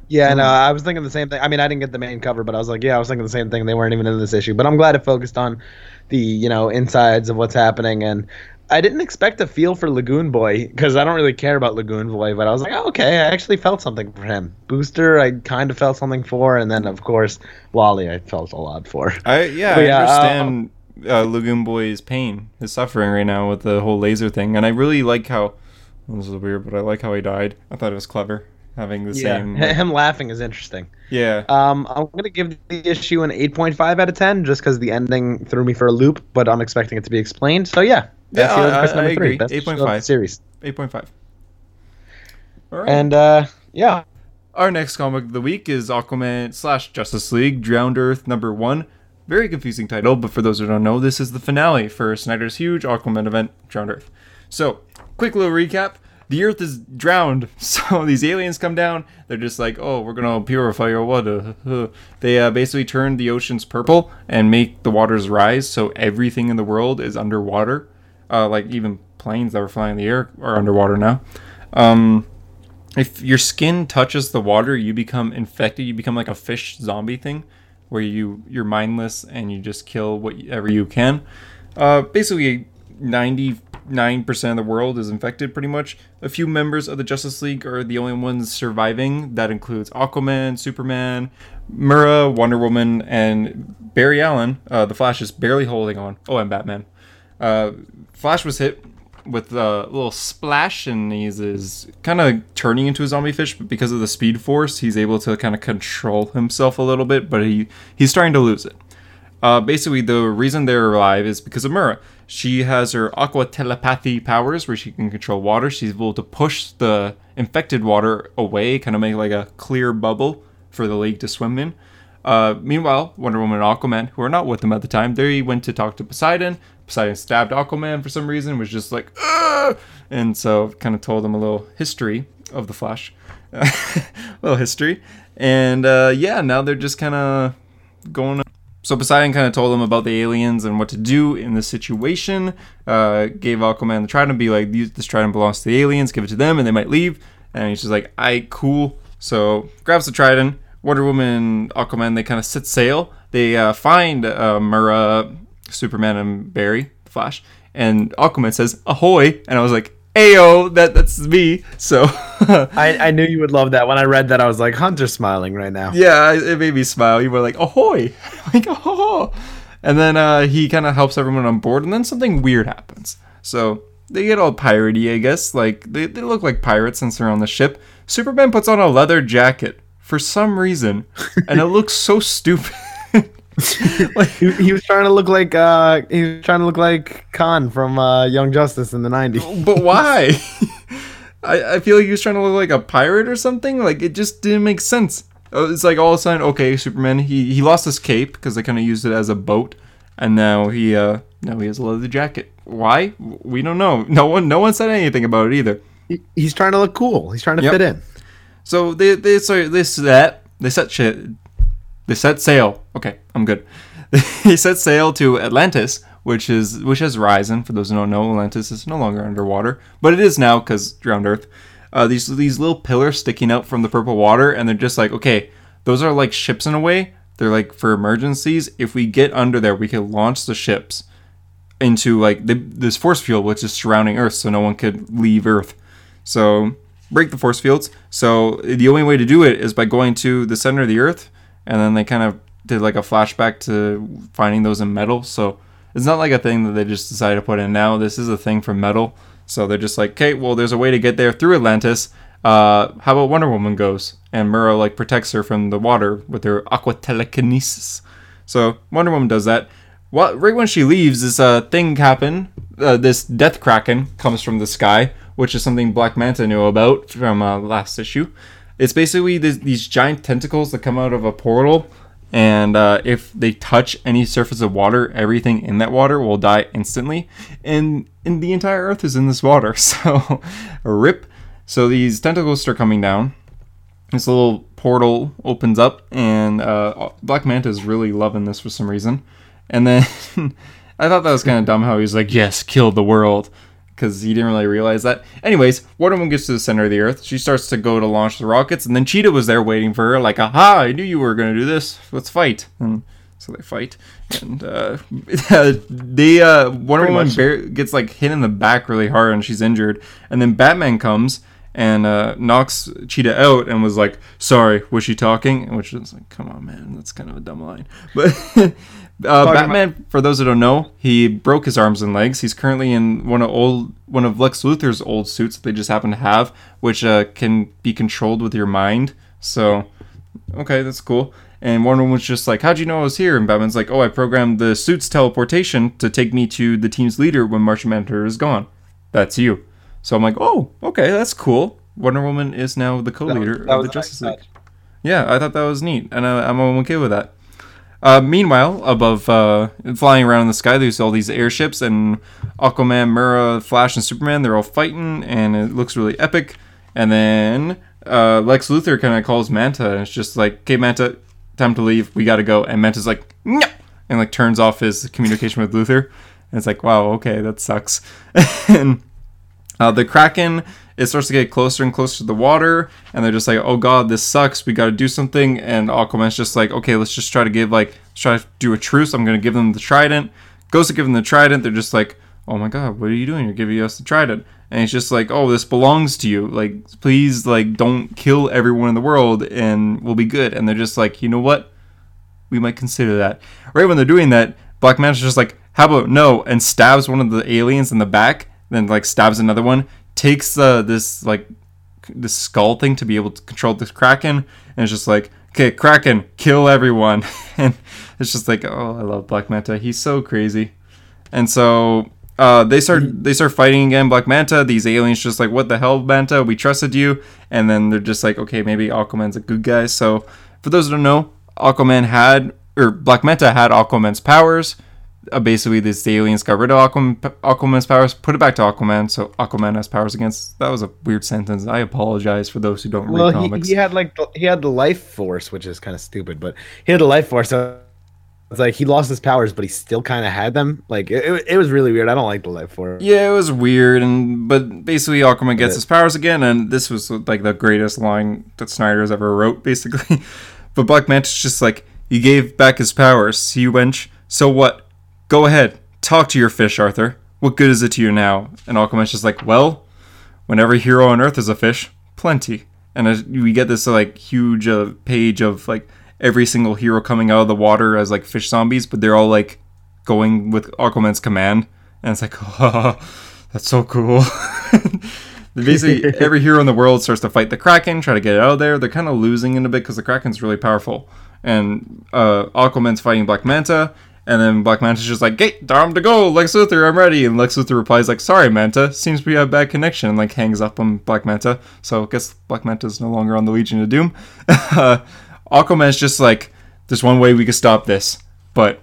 Yeah, no, I was thinking the same thing. I mean, I didn't get the main cover, but I was like, yeah, I was thinking the same thing. They weren't even in this issue, but I'm glad it focused on the you know insides of what's happening and. I didn't expect to feel for Lagoon Boy because I don't really care about Lagoon Boy, but I was like, oh, okay, I actually felt something for him. Booster, I kind of felt something for, and then of course Wally, I felt a lot for. I yeah, But I yeah, uh, understand uh, Lagoon Boy's pain, his suffering right now with the whole laser thing, and I really like how this is weird, but I like how he died. I thought it was clever having the Yeah, same. [laughs] him laughing is interesting. yeah, Um, I'm gonna give the issue an 8.5 out of 10 just because the ending threw me for a loop, but I'm expecting it to be explained. So yeah, Yeah, of I- I three, agree. best issue of the 8.5. series. eight point five. All right. And uh, yeah, Our next comic of the week is Aquaman slash Justice League Drowned Earth number one. Very confusing title, but for those who don't know, this is the finale for Snyder's huge Aquaman event, Drowned Earth. So, quick little recap. The Earth is drowned, [laughs] so these aliens come down. They're just like, "Oh, we're gonna purify your water." [laughs] They uh, basically turn the oceans purple and make the waters rise, so everything in the world is underwater. Uh, like even planes that were flying in the air are underwater now. Um, if your skin touches the water, you become infected. You become like a fish zombie thing, where you you're mindless and you just kill whatever you can. Uh, basically, ninety nine percent of the world is infected. Pretty much. A few members of the Justice League are the only ones surviving. That includes Aquaman, Superman, Mera, Wonder Woman, and Barry Allen. Uh, the Flash is barely holding on. Oh, and Batman. Uh, Flash was hit with a little splash and he's is kind of turning into a zombie fish but because of the speed force he's able to kind of control himself a little bit but he he's starting to lose it uh, basically the reason they're alive is because of Mera she has her aqua telepathy powers where she can control water she's able to push the infected water away kind of make like a clear bubble for the lake to swim in uh, meanwhile, Wonder Woman and Aquaman, who are not with them at the time, they went to talk to Poseidon. Poseidon stabbed Aquaman for some reason, was just like, Ugh! and so kind of told him a little history of the Flash, [laughs] a little history, and uh, yeah, now they're just kind of going. So Poseidon kind of told them about the aliens and what to do in this situation. Uh, gave Aquaman the trident, be like, this trident belongs to the aliens, give it to them, and they might leave. And he's just like, I cool. So grabs the trident Wonder Woman, Aquaman, they kind of set sail. They uh, find uh, Mera, Superman, and Barry, Flash, and Aquaman says "Ahoy!" and I was like, "Ayo, that that's me." So [laughs] I, I knew you would love that. When I read that, I was like, "Hunter's smiling right now." Yeah, it made me smile. You were like, "Ahoy!" [laughs] like, "Oh!" And then uh, he kind of helps everyone on board, and then something weird happens. So they get all piratey, I guess. Like they, they look like pirates since they're on the ship. Superman puts on a leather jacket for some reason, and it looks so stupid. [laughs] like, [laughs] he, he, was trying to look like uh, he was trying to look like Kon from uh, Young Justice in the '90s. But why? [laughs] I, I feel like he was trying to look like a pirate or something. Like it just didn't make sense. Oh, it's like all of a sudden, okay, Superman. He he lost his cape because they kind of used it as a boat, and now he uh now he has a leather jacket. Why? We don't know. No one no one said anything about it either. He, he's trying to look cool. He's trying to yep. fit in. So they they so this that they set shit they set sail. Okay, I'm good. [laughs] they set sail to Atlantis, which is which has risen. For those who don't know, Atlantis is no longer underwater, but it is now because drowned Earth. Uh, these these little pillars sticking out from the purple water, and they're just like okay, those are like ships in a way. They're like for emergencies. If we get under there, we can launch the ships into like the, this force field, which is surrounding Earth, so no one could leave Earth. So break the force fields. So the only way to do it is by going to the center of the Earth, and then they kind of did like a flashback to finding those in metal. So it's not like a thing that they just decided to put in now. This is a thing from metal. So they're just like, okay, well, there's a way to get there through Atlantis. Uh, how about Wonder Woman goes and Mera like protects her from the water with her aqua telekinesis. So Wonder Woman does that. What right when she leaves, this uh, thing happen. Uh, this death kraken comes from the sky, which is something Black Manta knew about from uh, last issue. It's basically this, these giant tentacles that come out of a portal, and uh, if they touch any surface of water, everything in that water will die instantly. And, and the entire Earth is in this water, [laughs] so rip. So these tentacles start coming down. This little portal opens up, and uh, Black Manta is really loving this for some reason. And then [laughs] I thought that was kind of dumb how he was like, "Yes, kill the world." Because he didn't really realize that. Anyways, Wonder Woman gets to the center of the Earth. She starts to go to launch the rockets, and then Cheetah was there waiting for her, like, "Aha! I knew you were gonna do this. Let's fight." And so they fight, and uh, [laughs] they uh, Wonder Pretty Woman bear- gets like hit in the back really hard, and she's injured. And then Batman comes and uh, knocks Cheetah out, and was like, "Sorry, was she talking?" Which is like, "Come on, man, that's kind of a dumb line." [laughs] But Uh, Batman, about- for those who don't know, he broke his arms and legs. He's currently in one of old one of Lex Luthor's old suits that they just happen to have, which uh, can be controlled with your mind. So, okay, that's cool. And Wonder Woman's just like, "How'd you know I was here?" And Batman's like, "Oh, I programmed the suit's teleportation to take me to the team's leader when Martian Manhunter is gone. That's you." So I'm like, "Oh, okay, that's cool." Wonder Woman is now the co-leader of the Justice nice League. Touch. Yeah, I thought that was neat, and I, I'm okay with that. Uh, meanwhile, above, uh, flying around in the sky, there's all these airships, and Aquaman, Mera, Flash, and Superman, they're all fighting, and it looks really epic. And then uh, Lex Luthor kind of calls Manta, and it's just like, okay, Manta, time to leave, we gotta go. And Manta's like, no! And like turns off his communication with Luthor. And it's like, wow, okay, that sucks. [laughs] and Uh, the Kraken it starts to get closer and closer to the water, and they're just like, "Oh God, this sucks. We got to do something." And Aquaman's just like, "Okay, let's just try to give like let's try to do a truce. I'm gonna give them the trident." Goes to give them the trident. They're just like, "Oh my God, what are you doing? You're giving us the trident." And he's just like, "Oh, this belongs to you. Like, please, like, don't kill everyone in the world, and we'll be good." And they're just like, "You know what? We might consider that." Right when they're doing that, Black Manta's just like, "How about no?" and stabs one of the aliens in the back, then like stabs another one, takes uh, this like this skull thing to be able to control this kraken, and it's just like, okay, kraken, kill everyone, [laughs] and it's just like, oh, I love Black Manta. He's so crazy, and so. Uh, they start they start fighting again. Black Manta. These aliens just like, what the hell, Manta? We trusted you, and then they're just like, okay, maybe Aquaman's a good guy. So, for those who don't know, Aquaman had or Black Manta had Aquaman's powers uh, basically these aliens got rid of Aquaman, Aquaman's powers, put it back to Aquaman, so Aquaman has powers against. That was a weird sentence. I apologize for those who don't well, read comics. He, he had like the, he had the life force, which is kind of stupid, but he had the life force. So it's like he lost his powers, but he still kind of had them. Like it, it, it, was really weird. I don't like the life force. Yeah, it was weird, and but basically Aquaman gets his powers again, and this was like the greatest line that Snyder's ever wrote, basically. [laughs] but Black Manta's just like he gave back his powers. You, wench. So what? Go ahead, talk to your fish, Arthur. What good is it to you now? And Aquaman's just like, well, when every hero on Earth is a fish, plenty. And as we get this like huge uh, page of like every single hero coming out of the water as like fish zombies, but they're all like going with Aquaman's command, and it's like, [laughs] oh, that's so cool. [laughs] Basically, [laughs] every hero in the world starts to fight the Kraken, try to get it out of there. They're kind of losing in a bit because the Kraken's really powerful, and uh, Aquaman's fighting Black Manta, and then Black Manta's just like, "Hey, time to go, Lex Luthor, I'm ready." And Lex Luthor replies like, "Sorry, Manta, seems we have a bad connection," and like hangs up on Black Manta. So I guess Black Manta's no longer on the Legion of Doom. [laughs] Aquaman's just like, "There's one way we can stop this, but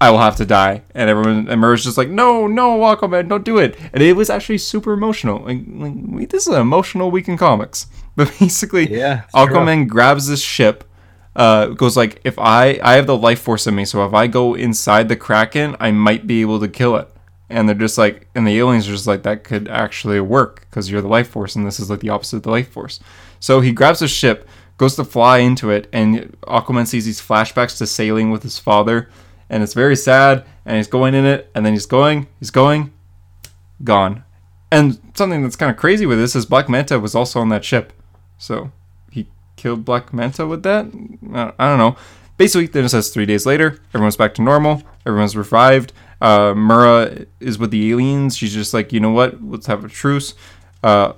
I will have to die." And everyone, and Mera's just like, "No, no, Aquaman, don't do it." And it was actually super emotional. Like, like this is an emotional week in comics. [laughs] But basically, yeah, Aquaman true. grabs this ship uh, goes like if I I have the life force in me, so if I go inside the kraken, I might be able to kill it. And they're just like, and the aliens are just like that could actually work because you're the life force, and this is like the opposite of the life force. So he grabs a ship, goes to fly into it, and Aquaman sees these flashbacks to sailing with his father, and it's very sad. And he's going in it, and then he's going, he's going, gone. And something that's kind of crazy with this is Black Manta was also on that ship, so killed Black Manta with that. I don't know. Basically, then it says three days later, everyone's back to normal. Everyone's revived. Uh, Mera is with the aliens. She's just like, you know what? Let's have a truce. Uh,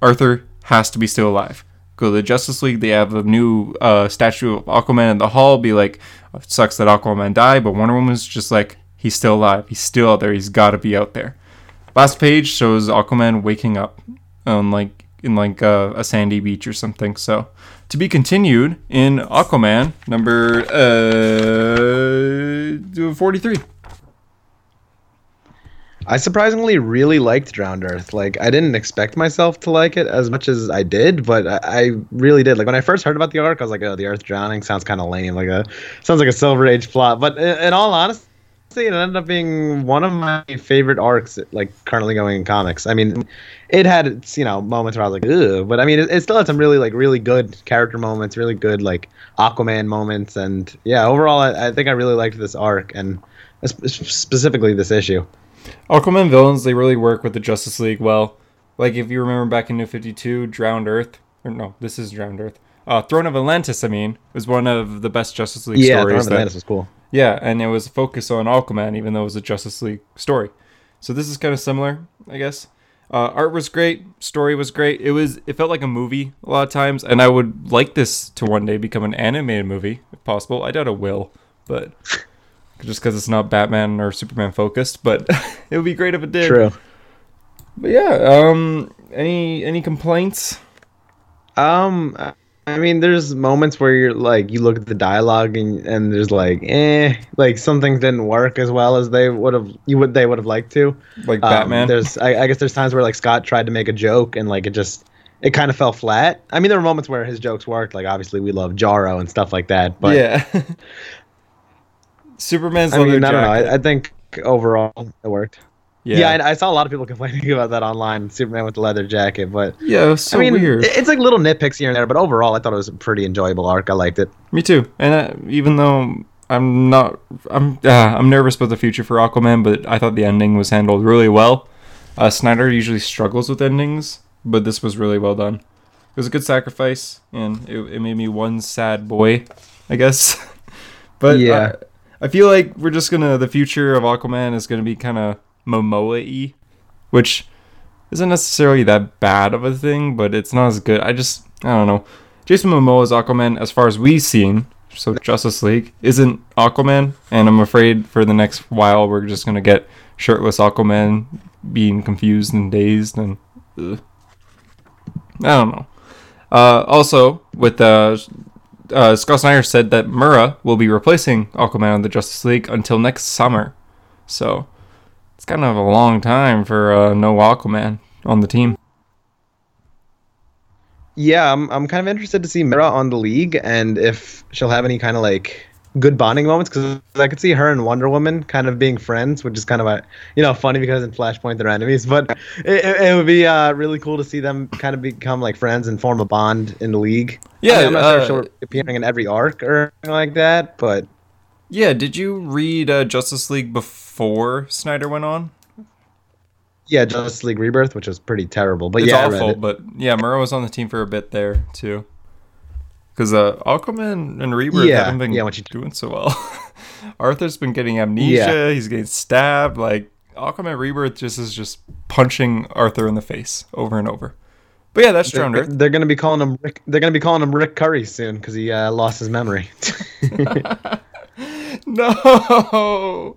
Arthur has to be still alive. Go to the Justice League. They have a new uh, statue of Aquaman in the hall. Be like, it sucks that Aquaman died, but Wonder Woman's just like, he's still alive. He's still out there. He's got to be out there. Last page shows Aquaman waking up on like in like a, a sandy beach or something. So to be continued in Aquaman number uh, 43. I surprisingly really liked Drowned Earth. Like I didn't expect myself to like it as much as I did, but I, I really did. Like when I first heard about the arc, I was like, "Oh, the Earth drowning sounds kind of lame. Like a sounds like a Silver Age plot." But in, in all honesty, it ended up being one of my favorite arcs, like currently going in comics. I mean, it had its you know moments where I was like, ugh, but I mean, it, it, still had some really like really good character moments, really good like Aquaman moments, and yeah, overall, I, I think I really liked this arc and specifically this issue. Aquaman villains they really work with the Justice League well. Like if you remember back in New Fifty Two, Drowned Earth, or no, this is Drowned Earth. Uh, Throne of Atlantis, I mean, was one of the best Justice League yeah, stories. Yeah, Throne of Atlantis was cool. Yeah, and it was a focus on Aquaman, even though it was a Justice League story. So this is kind of similar, I guess. Uh, art was great, story was great. It was it felt like a movie a lot of times, and I would like this to one day become an animated movie if possible. I doubt it will, but [laughs] just because it's not Batman or Superman focused, but [laughs] it would be great if it did. True. But yeah, um, any any complaints? Um, I mean, there's moments where you're like, you look at the dialogue and and there's like, eh, like some things didn't work as well as they would have, you would they would have liked to. Like um, Batman. There's, I, I, guess, there's times where like Scott tried to make a joke and like it just, it kind of fell flat. I mean, there were moments where his jokes worked. Like obviously we love Jarro and stuff like that. But yeah, [laughs] Superman's. I mean, I don't know. I, I think overall it worked. Yeah, Yeah, I, I saw a lot of people [laughs] complaining about that online. Superman with the leather jacket, but yeah, it was so I mean, weird. it- it's like little nitpicks here and there. But overall, I thought it was a pretty enjoyable arc. I liked it. Me too. And uh, even though I'm not, I'm uh, I'm nervous about the future for Aquaman, but I thought the ending was handled really well. Uh, Snyder usually struggles with endings, but this was really well done. It was a good sacrifice, and it, it made me one sad boy, I guess. [laughs] but Yeah. uh, I feel like we're just gonna the future of Aquaman is gonna be kind of Momoa-y, which isn't necessarily that bad of a thing, but it's not as good. I just I don't know. Jason Momoa's Aquaman, as far as we've seen, so Justice League isn't Aquaman, and I'm afraid for the next while we're just gonna get shirtless Aquaman being confused and dazed, and ugh. I don't know. Uh, also, with uh, uh, Scott Snyder said that Mera will be replacing Aquaman in the Justice League until next summer, so it's kind of a long time for uh, no Aquaman on the team. Yeah, I'm I'm kind of interested to see Mera on the league and if she'll have any kind of like good bonding moments because I could see her and Wonder Woman kind of being friends, which is kind of a you know funny because in Flashpoint they're enemies, but it, it, would be uh, really cool to see them kind of become like friends and form a bond in the league. Yeah, I mean, I'm not sure uh, if she'll be appearing in every arc or anything like that, but Yeah, did you read uh, Justice League before Snyder went on? yeah, Justice League Rebirth, which was pretty terrible, but It's yeah, awful, but yeah, Mera was on the team for a bit there too. Because uh, Aquaman and Rebirth Yeah, haven't been yeah, doing so well. [laughs] Arthur's been getting amnesia. He's getting stabbed. Like Aquaman Rebirth just is just punching Arthur in the face over and over. But yeah, that's Drowned They're, Earth. they're gonna be calling him Rick. They're gonna be calling him Rick Curry soon because he uh, lost his memory. [laughs] [laughs] [laughs] No.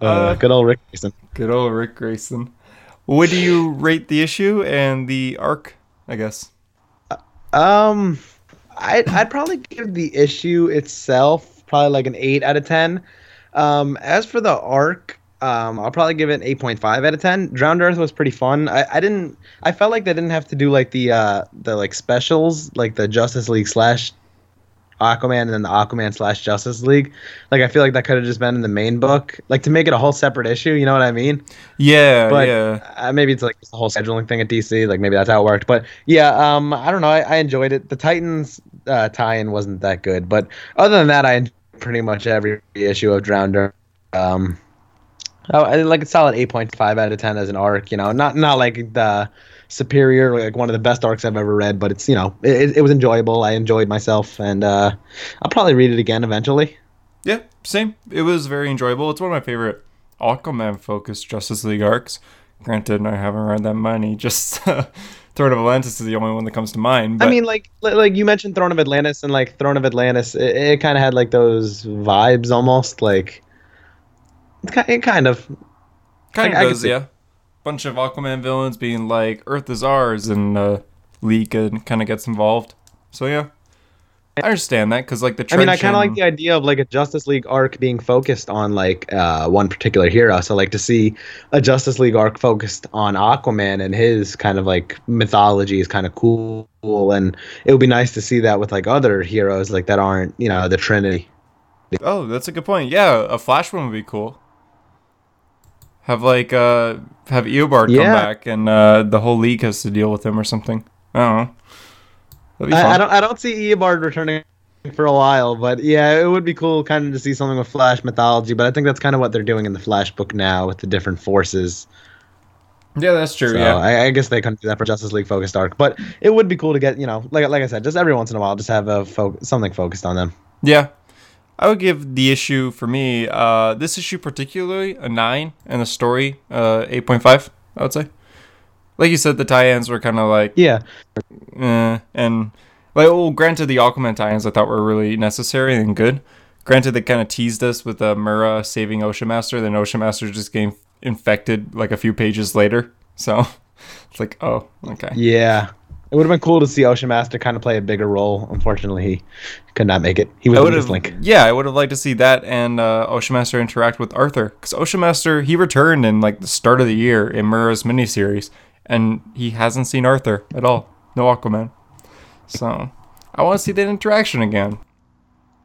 uh, good old Ric Grayson. Good old Ric Grayson. What do you rate the issue and the arc? I guess. Um, I'd I'd probably give the issue itself probably like an eight out of ten. Um, as for the arc, um, I'll probably give it an eight point five out of ten. Drowned Earth was pretty fun. I, I didn't. I felt like they didn't have to do like the uh the like specials like the Justice League slash Aquaman and then the Aquaman slash Justice League. Like I feel like that could have just been in the main book, like to make it a whole separate issue. You know what I mean? Yeah, But yeah. uh, maybe it's like the whole scheduling thing at DC. Like maybe that's how it worked. But yeah, um, I don't know. I, I enjoyed it. The Titans uh, tie-in wasn't that good, but other than that, I enjoyed pretty much every issue of Drowned Earth. Um, oh, I like a solid eight point five out of ten as an arc. You know, not not like the superior, like one of the best arcs I've ever read, but it's you know, it, it was enjoyable. I enjoyed myself, and uh, I'll probably read it again eventually. Yeah, same. It was very enjoyable. It's one of my favorite Aquaman focused Justice League arcs. Granted, I haven't read that many. [laughs] Just Throne of Atlantis is the only one that comes to mind. But I mean, like like you mentioned Throne of Atlantis, and like Throne of Atlantis, it, it kind of had like those vibes almost. Like it, kind of kind I of does, yeah. Bunch of Aquaman villains being like, Earth is ours, and uh, League kind of gets involved. So yeah, I understand that because like the I mean, I kind of like the idea of like a Justice League arc being focused on like uh, one particular hero. So like to see a Justice League arc focused on Aquaman and his kind of like mythology is kind of cool, and it would be nice to see that with like other heroes like that aren't you know the Trinity. Oh, that's a good point. Yeah, a Flash one would be cool. Have like uh have Eobard come back and uh the whole league has to deal with him or something. I don't know. That'd be fun. I, I don't I don't see Eobard returning for a while, but yeah, it would be cool kind of to see something with Flash mythology. But I think that's kind of what they're doing in the Flash book now with the different forces. yeah, that's true. So yeah. I, I guess they couldn't do that for Justice League focused arc, but it would be cool to get you know like like I said, just every once in a while, just have a fo- something focused on them. Yeah. I would give the issue for me, uh, this issue particularly, a 9, and the story, uh, 8.5, I would say. Like you said, the tie ins were kind of like, Yeah, eh, and, like, well, granted, the Aquaman tie ins I thought were really necessary and good. Granted, they kind of teased us with uh, Mera saving Ocean Master, then Ocean Master just getting infected like a few pages later. So [laughs] it's like, oh, okay. yeah. It would have been cool to see Ocean Master kind of play a bigger role. Unfortunately, he could not make it. He was would link. yeah, I would have liked to see that and uh, Ocean Master interact with Arthur because Ocean Master he returned in like the start of the year in Mera's miniseries, and he hasn't seen Arthur at all. No Aquaman, so I want to see that interaction again.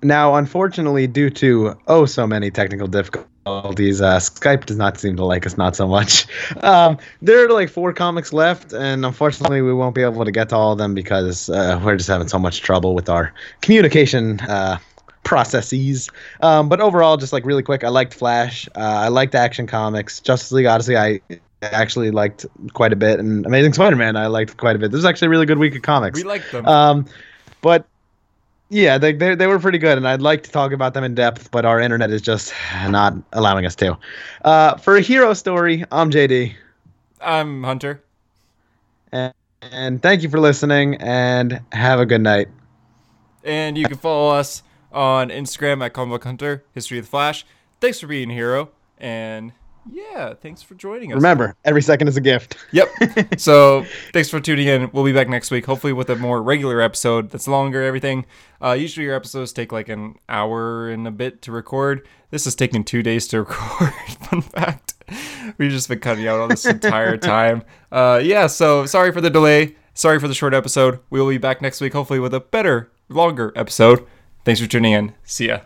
Now, unfortunately, due to oh so many technical difficulties, difficulties. Uh, Skype does not seem to like us, not so much. [laughs] Um, there are like four comics left, and unfortunately, we won't be able to get to all of them because uh, we're just having so much trouble with our communication uh, processes. Um, but overall, just like really quick, I liked Flash. Uh, I liked Action Comics. Justice League Odyssey, I actually liked quite a bit, and Amazing Spider-Man, I liked quite a bit. This was actually a really good week of comics. We liked them. Um, but yeah, they, they they were pretty good, and I'd like to talk about them in depth, but our internet is just not allowing us to. Uh, for a hero story, I'm JD, I'm Hunter. and, and thank you for listening, and have a good night. And you can follow us on Instagram at Comic Hunter, History of the Flash. Thanks for being a hero. And yeah, thanks for joining us. Remember, every second is a gift. Yep. [laughs] so thanks for tuning in. We'll be back next week, hopefully with a more regular episode that's longer, everything. Uh, usually your episodes take like an hour and a bit to record. This has taken two days to [laughs] record. Fun fact. We've just been cutting out all this entire time. Uh, yeah, so sorry for the delay. Sorry for the short episode. We will be back next week, hopefully with a better, longer episode. Thanks for tuning in. See ya.